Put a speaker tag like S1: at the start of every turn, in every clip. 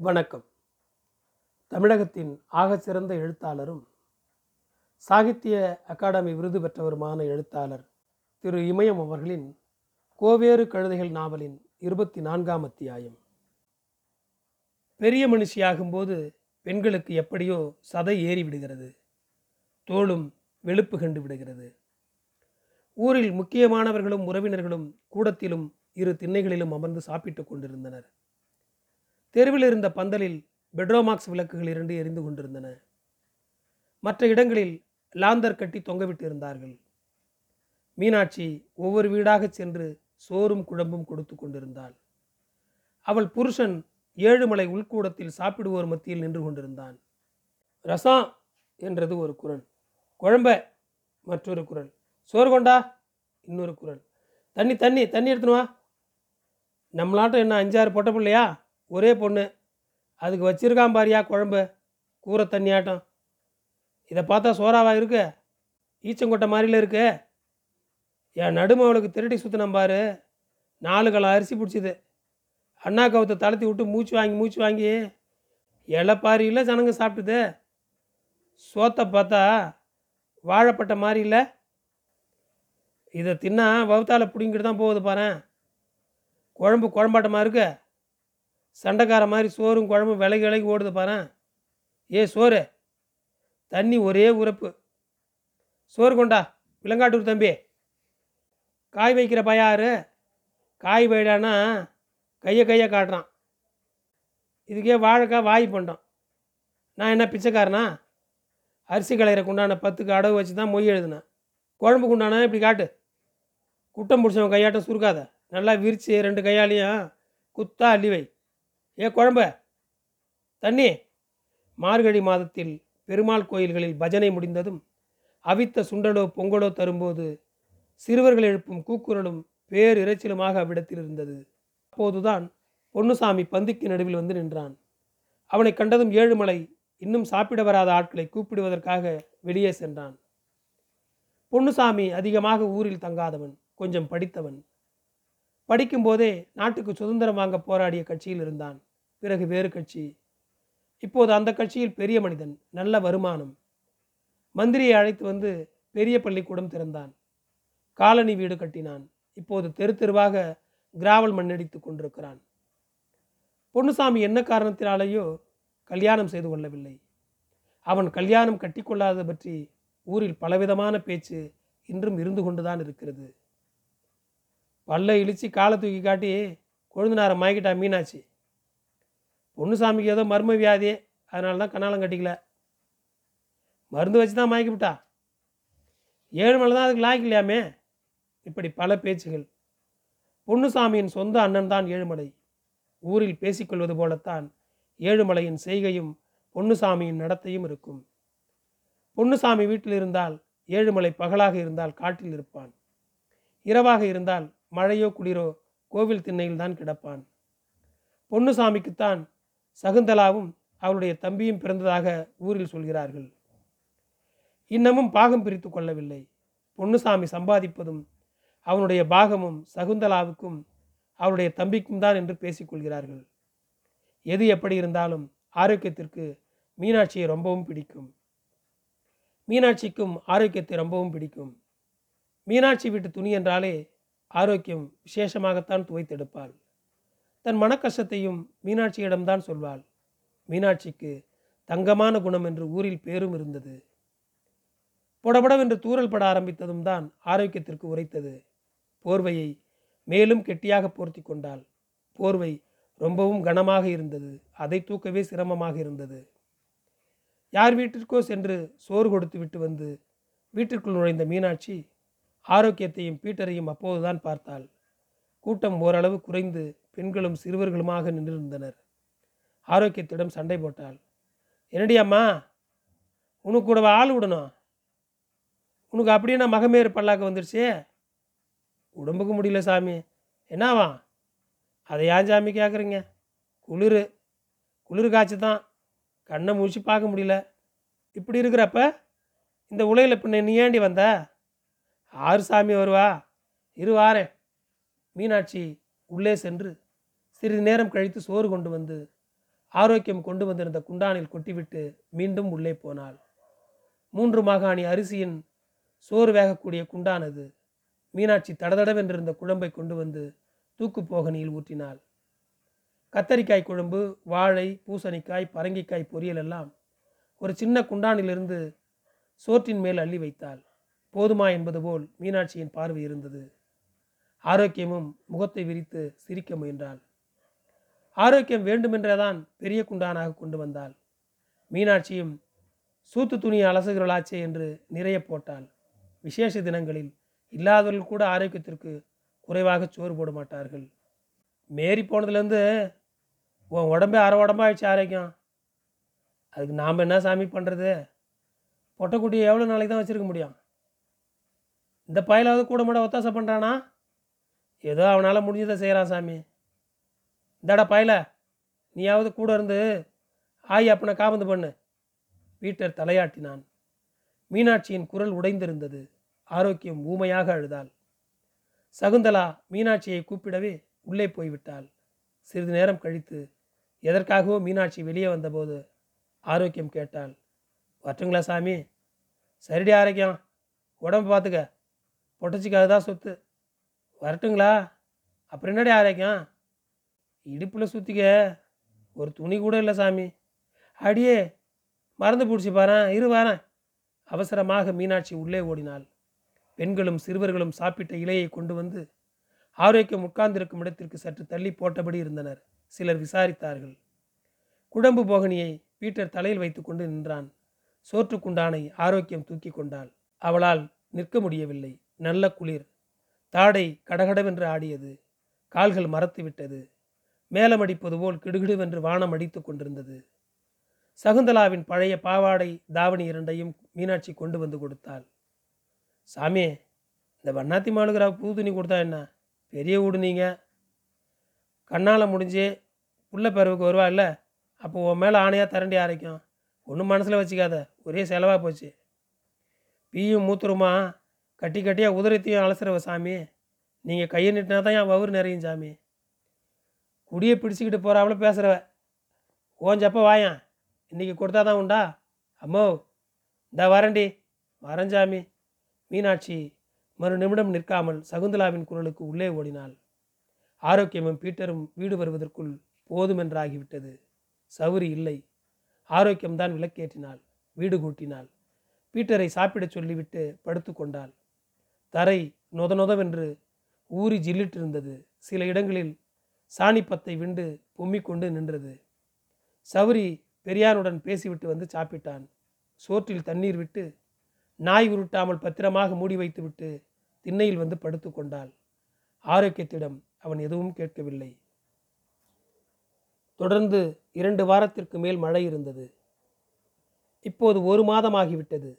S1: வணக்கம். தமிழகத்தின் ஆகச்சிறந்த எழுத்தாளரும் சாகித்ய அகாடமி விருது பெற்றவருமான எழுத்தாளர் திரு இமயம் அவர்களின் கோவேறு கழுதைகள் நாவலின் இருபத்தி நான்காம் அத்தியாயம். பெரிய மனுஷியாகும்போது பெண்களுக்கு எப்படியோ சதை ஏறி விடுகிறது தோளும் வெளுப்பு கண்டு விடுகிறது. ஊரில் முக்கியமானவர்களும் உறவினர்களும் கூடத்திலும் இரு திண்ணைகளிலும் அமர்ந்து சாப்பிட்டுக் கொண்டிருந்தனர். தெருவில் இருந்த பந்தலில் பெட்ரோமாக்ஸ் விளக்குகள் இரண்டு எரிந்து கொண்டிருந்தன. மற்ற இடங்களில் லாந்தர் கட்டி தொங்கவிட்டு இருந்தார்கள். மீனாட்சி ஒவ்வொரு வீடாகச் சென்று சோறும் குழம்பும் கொடுத்து கொண்டிருந்தாள். அவள் புருஷன் ஏழுமலை உள்கூடத்தில் சாப்பிடுவோர் மத்தியில் நின்று கொண்டிருந்தான். ரசம் என்றது ஒரு குரல் குழம்ப மற்றொரு குரல் சோறு கொண்டா இன்னொரு குரல். தண்ணி தண்ணி தண்ணி எடுத்துனுவா நம்மளாட்டம் என்ன அஞ்சாறு பொட்ட பிள்ளையா? ஒரே பொண்ணு. அதுக்கு வச்சிருக்கான் பாரியா குழம்பு. கூரை தண்ணியாட்டம் இதை பார்த்தா சோறாவா இருக்கு? ஈச்சங்கொட்டை மாதிரில இருக்கு. என் நடுமவளுக்கு திருட்டி சுற்றினம் பாரு. நாலு கலம் அரிசி பிடிச்சிது. அண்ணா கவுத்தை தளர்த்தி விட்டு மூச்சு வாங்கி மூச்சு வாங்கி இலைப்பாரியில் ஜனங்க சாப்பிட்டுது. சோத்தை பார்த்தா வாழைப்பட்ட மாதிரி இல்லை இதை தின்னா வவுத்தால் பிடிங்கிட்டு தான் போகுது பாரு குழம்பு குழம்பாட்டமாக இருக்கு. சண்டைக்கார மாதிரி சோறும் குழம்பும் விலகி விலகி ஓடுது பாரு. ஏ சோறு. தண்ணி ஒரே உரப்பு. சோறு கொண்டா விலங்காட்டூர் தம்பி. காய் வைக்கிற பையாரு காய் வைடானா கையை கையை காட்டுறான். இதுக்கே வாழைக்காய் வாய் பண்ணோம் நான் என்ன பிச்சைக்காரனா? அரிசி கலையிறக்கு உண்டான பத்துக்கு அடவு வச்சு தான் மொய் எழுதுனேன். குழம்புக்கு உண்டானா இப்படி காட்டு. குட்டம் பிடிச்சவன் கையாட்டம் சுருக்காத. நல்லா விரித்து ரெண்டு கையாலையும் குத்தா அள்ளி வை. ஏ குழம்ப? தண்ணி. மார்கழி மாதத்தில் பெருமாள் கோயில்களில் பஜனை முடிந்ததும் அவித்த சுண்டலோ பொங்கலோ தரும்போது சிறுவர்கள் எழுப்பும் கூக்குரலும் பேர் இறைச்சலுமாக அவ்விடத்தில் இருந்தது. அப்போதுதான் பொன்னுசாமி பந்திக்கு நடுவில் வந்து நின்றான். அவனை கண்டதும் ஏழுமலை இன்னும் சாப்பிட வராத ஆட்களை கூப்பிடுவதற்காக வெளியே சென்றான். பொன்னுசாமி அதிகமாக ஊரில் தங்காதவன் கொஞ்சம் படித்தவன். படிக்கும்போதே நாட்டுக்கு சுதந்திரம் வாங்க போராடிய கட்சியில் இருந்தான். பிறகு வேறு கட்சி. இப்போது அந்த கட்சியில் பெரிய மனிதன் நல்ல வருமானம். மந்திரியை அழைத்து வந்து பெரிய பள்ளிக்கூடம் திறந்தான். காலனி வீடு கட்டினான். இப்போது தெரு தெருவாக கிராவல் மண்ணடித்து கொண்டிருக்கிறான். பொன்னுசாமி என்ன காரணத்தினாலேயோ கல்யாணம் செய்து கொள்ளவில்லை. அவன் கல்யாணம் கட்டிக்கொள்ளாதது பற்றி ஊரில் பலவிதமான பேச்சு இன்றும் இருந்து கொண்டுதான் இருக்கிறது. பல்ல இழிச்சு காலை தூக்கி காட்டி கொழுந்தனாரை மாய்கிட்டா மீனாட்சி. பொன்னுசாமிக்கு ஏதோ மர்ம வியாதி அதனால தான் கண்ணாலம் கட்டிக்கல. மருந்து வச்சு தான் மயக்கிவிட்டா ஏழு மலை தான் அதுக்கு லாய்க்கலையாமே இப்படி பல பேச்சுகள். பொன்னுசாமியின் சொந்த அண்ணன் தான் ஏழுமலை. ஊரில் பேசிக்கொள்வது போலத்தான் ஏழுமலையின் செய்கையும் பொன்னுசாமியின் நடத்தையும் இருக்கும். பொன்னுசாமி வீட்டில் இருந்தால் ஏழுமலை பகலாக இருந்தால் காட்டில் இருப்பான். இரவாக இருந்தால் மழையோ குளிரோ கோவில் திண்ணையில் தான் கிடப்பான். பொன்னுசாமிக்குத்தான் சகுந்தலாவும் அவளுடைய தம்பியும் பிறந்ததாக ஊரில் சொல்கிறார்கள். இன்னமும் பாகம் பிரித்து கொள்ளவில்லை. பொன்னுசாமி சம்பாதிப்பதும் அவனுடைய பாகமும் சகுந்தலாவுக்கும் அவருடைய தம்பிக்கும் தான் என்று பேசிக்கொள்கிறார்கள் எது எப்படி இருந்தாலும் ஆரோக்கியத்திற்கு மீனாட்சியை ரொம்பவும் பிடிக்கும். மீனாட்சிக்கும் ஆரோக்கியத்தை ரொம்பவும் பிடிக்கும். மீனாட்சி வீட்டு துணி என்றாலே ஆரோக்கியம் விசேஷமாகத்தான் துவைத்தெடுப்பாள். தன் மனக்கஷ்டத்தையும் மீனாட்சியிடம்தான் சொல்வாள். மீனாட்சிக்கு தங்கமான குணம் என்று ஊரில் பேரும் இருந்தது. பொடபடவென்று தூரல் பட ஆரம்பித்ததும் தான் ஆரோக்கியத்திற்கு உரைத்தது. போர்வையை மேலும் கெட்டியாக போர்த்தி கொண்டாள். போர்வை ரொம்பவும் கனமாக இருந்தது. அதை தூக்கவே சிரமமாக இருந்தது. யார் வீட்டிற்கோ சென்று சோறு கொடுத்து விட்டு வந்து வீட்டிற்குள் நுழைந்த மீனாட்சி ஆரோக்கியத்தையும் பீட்டரையும் அப்போதுதான் பார்த்தாள். கூட்டம் ஓரளவு குறைந்து பெண்களும் சிறுவர்களுமாக நின்றிருந்தனர். ஆரோக்கியத்திடம் சண்டை போட்டாள். என்னடி அம்மா உனக்கு கூட ஆள் விடணும்? உனக்கு அப்படியே நான் மகமேறு பல்லாக்க வந்துடுச்சு உடம்புக்கு முடியல சாமி. என்னவா? அதை ஏன் சாமி கேட்குறீங்க குளிர். குளிர் காய்ச்சி தான் கண்ணை முடிச்சு பார்க்க முடியல. இப்படி இருக்கிறப்ப இந்த உலகில் பின்ன நீ ஏண்டி வந்த? ஆறு சாமி வருவா. இரு வாரேன் மீனாட்சி உள்ளே சென்று சிறிது நேரம் கழித்து சோறு கொண்டு வந்து ஆரோக்கியம் கொண்டு வந்திருந்த குண்டானில் கொட்டிவிட்டு மீண்டும் உள்ளே போனாள். மூன்று மாகாணி அரிசியின் சோறு வேகக்கூடிய குண்டானது மீனாட்சி தடதடவென்றிருந்த குழம்பை கொண்டு வந்து தூக்கு போகனியில் ஊற்றினாள். கத்தரிக்காய் குழம்பு வாழை பூசணிக்காய் பரங்கிக்காய் பொரியல் எல்லாம் ஒரு சின்ன குண்டானிலிருந்து சோற்றின் மேல் அள்ளி வைத்தாள். போதுமா என்பது போல் மீனாட்சியின் பார்வை இருந்தது. ஆரோக்கியமும் முகத்தை விரித்து சிரிக்க முயன்றாள். ஆரோக்கியம் வேண்டுமென்றேதான் பெரிய குண்டானாக கொண்டு வந்தாள். மீனாட்சியும் சூத்து துணி அலசுகிறளாச்சே என்று நிறைய போட்டாள். விசேஷ தினங்களில் இல்லாதவர்கள் கூட ஆரோக்கியத்திற்கு குறைவாக சோறு போட மாட்டார்கள். மேரி போனதுலேருந்து உன் உடம்பே அரை உடம்பாயிடுச்சு ஆரோக்கியம். அதுக்கு நாம் என்ன சாமி பண்ணுறது பொட்டைக்குட்டியை எவ்வளோ நாளைக்கு தான் வச்சுருக்க முடியும்? இந்த பயலாவது கூட மாட ஒத்தாசை பண்ணுறானா ஏதோ அவனால் முடிஞ்சதை செய்கிறான் சாமி. இந்தாடா பயல நீயாவது கூட இருந்து ஆய் அப்பனை காபந்து பண்ணு. பீட்டர் தலையாட்டினான். மீனாட்சியின் குரல் உடைந்திருந்தது. ஆரோக்கியம் ஊமையாக அழுதாள். சகுந்தலா மீனாட்சியை கூப்பிடவே உள்ளே போய்விட்டாள். சிறிது நேரம் கழித்து எதற்காகவோ மீனாட்சி வெளியே வந்தபோது ஆரோக்கியம் கேட்டாள். வரட்டுங்களா சாமி? சரிடி ஆரோக்கியம். உடம்பு பார்த்துக்க. பொட்டச்சிக்கு தான் சொத்து. வரட்டுங்களா? அப்புறம் என்னடி ஆரோக்கியம்? இடுப்பில் சுற்றிக்க ஒரு துணி கூட இல்லை சாமி. அடியே மறந்து பிடிச்சி பாரேன். இரு வாரேன். அவசரமாக மீனாட்சி உள்ளே ஓடினாள். பெண்களும் சிறுவர்களும் சாப்பிட்ட இலையை கொண்டு வந்து ஆரோக்கியம் உட்கார்ந்திருக்கும் இடத்திற்கு சற்று தள்ளி போட்டபடி இருந்தனர். சிலர் விசாரித்தார்கள். குடம்பு போகனியை பீட்டர் தலையில் வைத்துக்கொண்டு நின்றான். சோற்றுக்குண்டானை ஆரோக்கியம் தூக்கி கொண்டாள். அவளால் நிற்க முடியவில்லை. நல்ல குளிர். தாடை கடகடவென்று ஆடியது. கால்கள் மறத்து விட்டது மேலமடிப்பது போல் கிடுகிடுவென்று வானம் அடித்து கொண்டிருந்தது. சகுந்தலாவின் பழைய பாவாடை தாவணி இரண்டையும் மீனாட்சி கொண்டு வந்து கொடுத்தாள். சாமி இந்த வண்ணாத்தி மாளுகிற புது துணி கொடுத்தா என்ன? பெரிய வீடு நீங்கள் கண்ணால் முடிஞ்சு புள்ள பிறவுக்கு வருவா இல்லை? அப்போ உன் மேலே ஆணையாக தரண்டி ஆரைக்கும் ஒன்றும் மனசில் வச்சுக்காத. ஒரே செலவாக போச்சு. பீயும் மூத்துருமா? கட்டி கட்டியாக உதிரத்தையும் அலசுறவ சாமி. நீங்கள் கையை நிட்டினா தான் என் வவுறு நிறையும் சாமி. குடியை பிடிச்சிக்கிட்டு போகிறாப்புல பேசுகிறவ ஓஞ்சப்போ வாயான். இன்றைக்கி கொடுத்தா தான் உண்டா? அம்மோ இந்த வரண்டி வரஞ்சாமி மீனாட்சி மறு நிமிடம் நிற்காமல் சகுந்தலாவின் குரலுக்கு உள்ளே ஓடினாள். ஆரோக்கியமும் பீட்டரும் வீடு வருவதற்குள் போதுமென்றாகிவிட்டது. சவுரி இல்லை. ஆரோக்கியம்தான் விளக்கேற்றினாள். வீடு கூட்டினாள். பீட்டரை சாப்பிடச் சொல்லிவிட்டு படுத்து கொண்டாள். தரை நொத நொதவென்று ஊறி ஜில்லிட்டிருந்தது. சில இடங்களில் சாணிப்பத்தை விண்டு பொம்மிக் கொண்டு நின்றது. சவுரி பெரியாருடன் பேசிவிட்டு வந்து சாப்பிட்டான். சோற்றில் தண்ணீர் விட்டு நாய் உருட்டாமல் பத்திரமாக மூடி வைத்துவிட்டு திண்ணையில் வந்து படுத்து கொண்டாள். ஆரோக்கியத்திடம் அவன் எதுவும் கேட்கவில்லை. தொடர்ந்து இரண்டு வாரத்திற்கு மேல் மழை இருந்தது. இப்போது ஒரு மாதமாகிவிட்டது.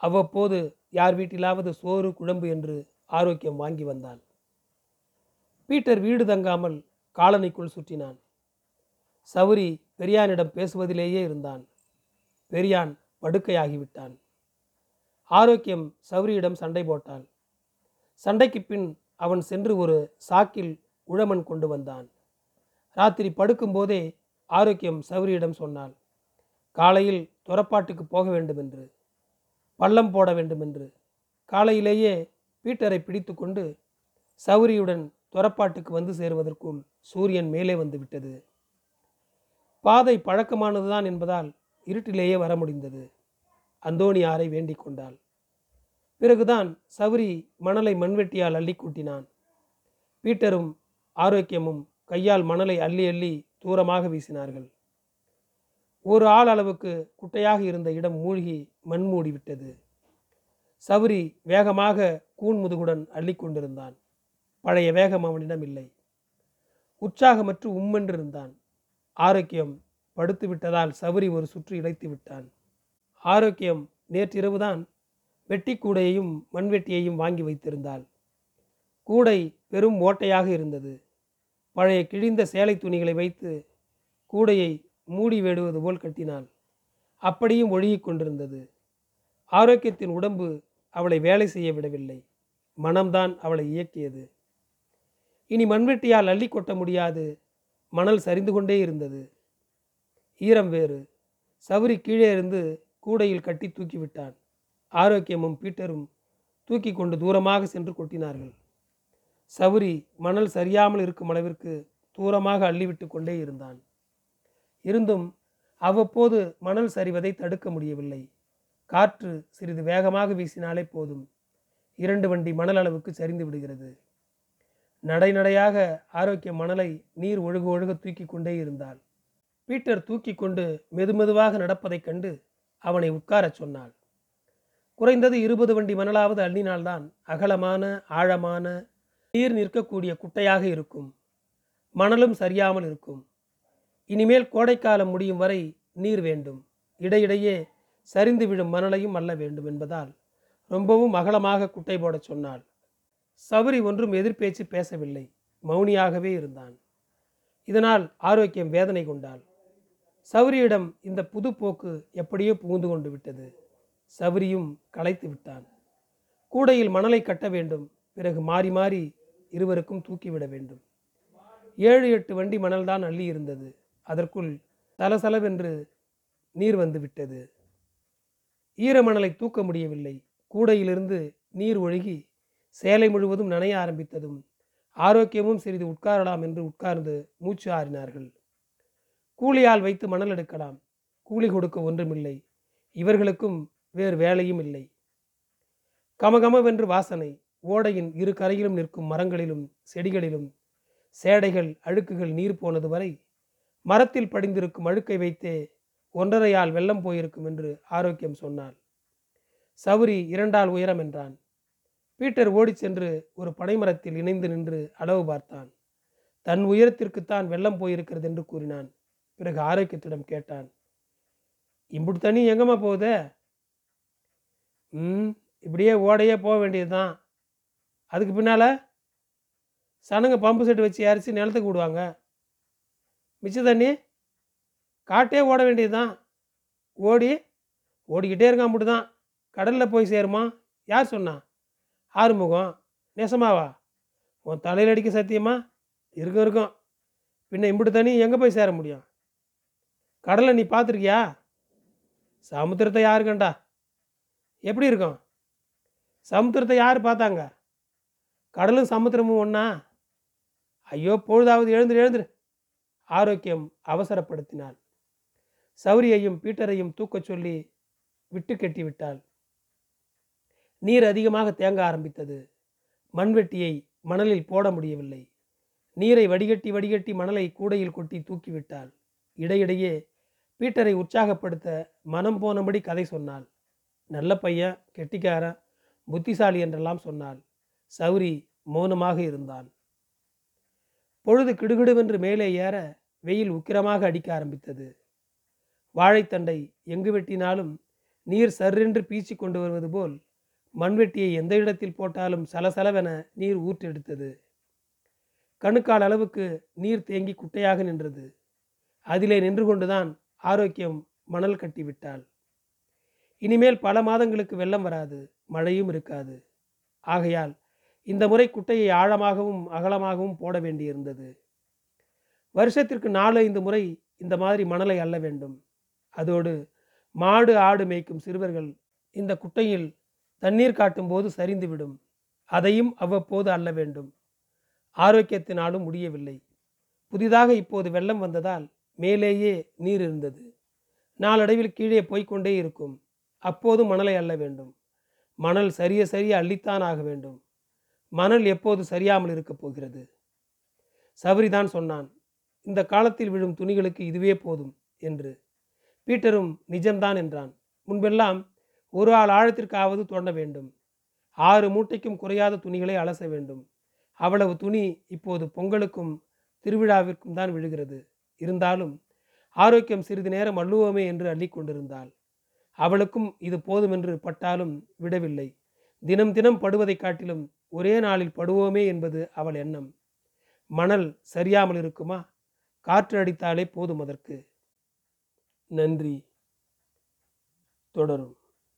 S1: அவ்வப்போது யார் வீட்டிலாவது சோறு குழம்பு என்று ஆரோக்கியம் வாங்கி வந்தான் பீட்டர் வீடு தங்காமல் காலனிக்குள் சுற்றினான். சவுரி பெரியானிடம் பேசுவதிலேயே இருந்தான். பெரியான் படுக்கையாகிவிட்டான். ஆரோக்கியம் சௌரியிடம் சண்டை போட்டான் சண்டைக்கு பின் அவன் சென்று ஒரு சாக்கில் உழமன் கொண்டு வந்தான். ராத்திரி படுக்கும்போதே ஆரோக்கியம் சௌரியிடம் சொன்னாள் காலையில் துறப்பாட்டுக்கு போக வேண்டுமென்று பள்ளம் போட வேண்டுமென்று. காலையிலேயே பீட்டரை பிடித்து கொண்டு சௌரியுடன் துறப்பாட்டுக்கு வந்து சேருவதற்குள் சூரியன் மேலே வந்து விட்டது. பாதை பழக்கமானதுதான் என்பதால் இருட்டிலேயே வர முடிந்தது. அந்தோணியாரை வேண்டிக் கொண்டாள். பிறகுதான் சவுரி மணலை மண்வெட்டியால் அள்ளி கூட்டினான். பீட்டரும் ஆரோக்கியமும் கையால் மணலை அள்ளி அள்ளி தூரமாக வீசினார்கள். ஒரு ஆள் அளவுக்கு குட்டையாக இருந்த இடம் மூழ்கி மண் மூடிவிட்டது சவுரி வேகமாக கூன் முதுகுடன் அள்ளி கொண்டிருந்தான். பழைய வேகம் அவனிடம் இல்லை. உற்சாகமற்று உம்மென்றிருந்தான். ஆரோக்கியம் படுத்து விட்டதால் சவுரி ஒரு சுற்று இழைத்து விட்டான். ஆரோக்கியம் நேற்றிரவுதான் வெட்டி கூடையையும் மண்வெட்டியையும் வாங்கி வைத்திருந்தாள். கூடை பெரும் ஓட்டையாக இருந்தது. பழைய கிழிந்த சேலை துணிகளை வைத்து கூடையை மூடி வேடுவது போல் கட்டினாள். அப்படியும் ஒழுகிக் கொண்டிருந்தது. ஆரோக்கியத்தின் உடம்பு அவளை வேலை செய்ய விடவில்லை. மனம்தான் அவளை இயக்கியது. இனி மண்வெட்டியால் அள்ளி கொட்ட முடியாது. மணல் சரிந்து கொண்டே இருந்தது. ஈரம் வேறு. சவுரி கீழே இருந்து கூடையில் கட்டி தூக்கிவிட்டான் ஆரோக்கியமும் பீட்டரும் தூக்கி கொண்டு தூரமாக சென்று கொட்டினார்கள். சவுரி மணல் சரியாமல் இருக்கும் அளவிற்கு தூரமாக அள்ளிவிட்டு கொண்டே இருந்தான். இருந்தும் அவ்வப்போது மணல் சரிவதை தடுக்க முடியவில்லை. காற்று சிறிது வேகமாக வீசினாலே போதும். இரண்டு வண்டி மணல் அளவுக்கு சரிந்து விடுகிறது. நடை நடையாக ஆரோக்கிய மணலை நீர் ஒழுகு ஒழுக தூக்கி கொண்டே இருந்தாள். பீட்டர் தூக்கி கொண்டு மெதுமெதுவாக நடப்பதைக் கண்டு அவனை உட்காரச் சொன்னாள். குறைந்தது இருபது வண்டி மணலாவது அள்ளினால்தான் அகலமான ஆழமான நீர் நிற்கக்கூடிய குட்டையாக இருக்கும். மணலும் சரியாமல் இருக்கும். இனிமேல் கோடைக்காலம் முடியும் வரை நீர் வேண்டும். இடையிடையே சரிந்து விழும் மணலையும் அல்ல வேண்டும் என்பதால் ரொம்பவும் அகலமாக குட்டை போடச் சொன்னாள். சபரி ஒன்றும் எதிர்பேச்சு பேசவில்லை. மௌனியாகவே இருந்தான். இதனால் ஆரோக்கியம் வேதனை கொண்டாள். சௌரியிடம் இந்த புது போக்கு எப்படியோ புகுந்து கொண்டு விட்டது. சவுரியும் களைத்து விட்டான். கூடையில் மணலை கட்ட வேண்டும். பிறகு மாறி மாறி இருவருக்கும் தூக்கிவிட வேண்டும். ஏழு எட்டு வண்டி மணல்தான் அள்ளி இருந்தது. அதற்குள் தலசலவென்று நீர் வந்து விட்டது. ஈரமணலை தூக்க முடியவில்லை. கூடையிலிருந்து நீர் ஒழுகி சேலை முழுவதும் நனைய ஆரம்பித்ததும் ஆரோக்கியமும் சிறிது உட்காரலாம் என்று உட்கார்ந்து மூச்சு ஆறினார்கள். கூலியால் வைத்து மணல் எடுக்கலாம். கூலி கொடுக்க ஒன்றுமில்லை. இவர்களுக்கும் வேறு வேலையும் இல்லை. கமகமவென்று வாசனை. ஓடையின் இரு கரையிலும் நிற்கும் மரங்களிலும் செடிகளிலும் சேடைகள் அழுக்குகள் நீர் போனது வரை மரத்தில் படிந்திருக்கும் அழுக்கை வைத்தே ஒன்றரையால் வெள்ளம் போயிருக்கும் என்று ஆரோக்கியம் சொன்னாள். சவுரி இரண்டால் உயரம் என்றான். பீட்டர் ஓடிச் சென்று ஒரு பனைமரத்தில் இணைந்து நின்று அளவு பார்த்தான். தன் உயரத்திற்குத்தான் வெள்ளம் போயிருக்கிறது என்று கூறினான். பிறகு ஆரோக்கியத்திடம் கேட்டான் இம்புட்டு தண்ணி எங்கம்மா போகுதே? ம் இப்படியே ஓடையே போக வேண்டியது தான் அதுக்கு பின்னால் சனங்க பம்பு செட்டு வச்சு அரிசி நிலத்துக்கு விடுவாங்க. மிச்ச தண்ணி காட்டே ஓட வேண்டியது தான் ஓடி ஓடிக்கிட்டே இருக்கான் அப்படி தான் கடலில் போய் சேருமா? யார் சொன்னா? ஆறுமுகம். நெசமாவா? உன் தலையில் அடிக்க சத்தியமா? இருக்கும் இருக்கும். பின்ன இம்பிட்டு தண்ணி எங்கே போய் சேர முடியும்? கடலை நீ பார்த்துருக்கியா? சமுத்திரத்தை யார் கண்டா? எப்படி இருக்கும்? சமுத்திரத்தை யார் பார்த்தாங்க? கடலும் சமுத்திரமும் ஒன்றா ஐயோ பொழுதாவது எழுந்துரு எழுந்துரு. ஆரோக்கியம் அவசரப்படுத்தினாள். சௌரியையும் பீட்டரையும் தூக்கச் சொல்லி விட்டு கட்டி விட்டாள். நீர் அதிகமாக தேங்க ஆரம்பித்தது. மண்வெட்டியை மணலில் போட முடியவில்லை. நீரை வடிகட்டி வடிகட்டி மணலை கூடையில் கொட்டி தூக்கிவிட்டாள். இடையிடையே பீட்டரை உற்சாகப்படுத்த மனம் போனபடி கதை சொன்னாள். நல்ல பையன் கெட்டிக்காரன் புத்திசாலி என்றெல்லாம் சொன்னாள். சௌரி மௌனமாக இருந்தான். பொழுது கிடுகிடுவென்று மேலே ஏற வெயில் உக்கிரமாக அடிக்க ஆரம்பித்தது. வாழைத்தண்டை எங்கு வெட்டினாலும் நீர் சர்ரென்று பீச்சி கொண்டு வருவது போல் மண்வெட்டியை எந்த இடத்தில் போட்டாலும் சலசலவென நீர் ஊற்றெடுத்தது. கணுக்கால் அளவுக்கு நீர் தேங்கி குட்டையாக நின்றது. அதிலே நின்று கொண்டுதான் ஆரோக்கியம் மணல் கட்டிவிட்டாள் இனிமேல் பல மாதங்களுக்கு வெள்ளம் வராது மழையும் இருக்காது. ஆகையால் இந்த முறை குட்டையை ஆழமாகவும் அகலமாகவும் போட வேண்டியிருந்தது. வருஷத்திற்கு நாலு ஐந்து முறை இந்த மாதிரி மணலை அள்ள வேண்டும். அதோடு மாடு ஆடு மேய்க்கும் சிறுவர்கள் இந்த குட்டையில் தண்ணீர் காட்டும் போது சரிந்துவிடும். அதையும் அவ்வப்போது அள்ள வேண்டும். ஆரோக்கியத்தினாலும் முடியவில்லை. புதிதாக இப்போது வெள்ளம் வந்ததால் மேலேயே நீர் இருந்தது. நாளடைவில் கீழே போய்க்கொண்டே இருக்கும். அப்போது மணலை அள்ள வேண்டும். மணல் சரிய சரிய அள்ளித்தான் ஆக வேண்டும். மணல் எப்போது சரியாமல் இருக்கப் போகிறது? சவரிதான் சொன்னான் இந்த காலத்தில் விழும் துணிகளுக்கு இதுவே போதும் என்று. பீட்டரும் நிஜம்தான் என்றான். முன்பெல்லாம் ஒரு ஆள் ஆழத்திற்காவது தோண்ட வேண்டும். ஆறு மூட்டைக்கும் குறையாத துணிகளை அலச வேண்டும். அவ்வளவு துணி இப்போது பொங்கலுக்கும் திருவிழாவிற்கும் தான் விழுகிறது. இருந்தாலும் ஆரோக்கியம் சிறிது நேரம் அள்ளுவோமே என்று அள்ளிக்கொண்டிருந்தாள் அவளுக்கும் இது போதுமென்று பட்டாலும் விடவில்லை. தினம் தினம் படுவதைக் காட்டிலும் ஒரே நாளில் படுவோமே என்பது அவள் எண்ணம். மணல் சரியாமல் இருக்குமா? காற்று அடித்தாலே போதும் அதற்கு. நன்றி. தொடரும்.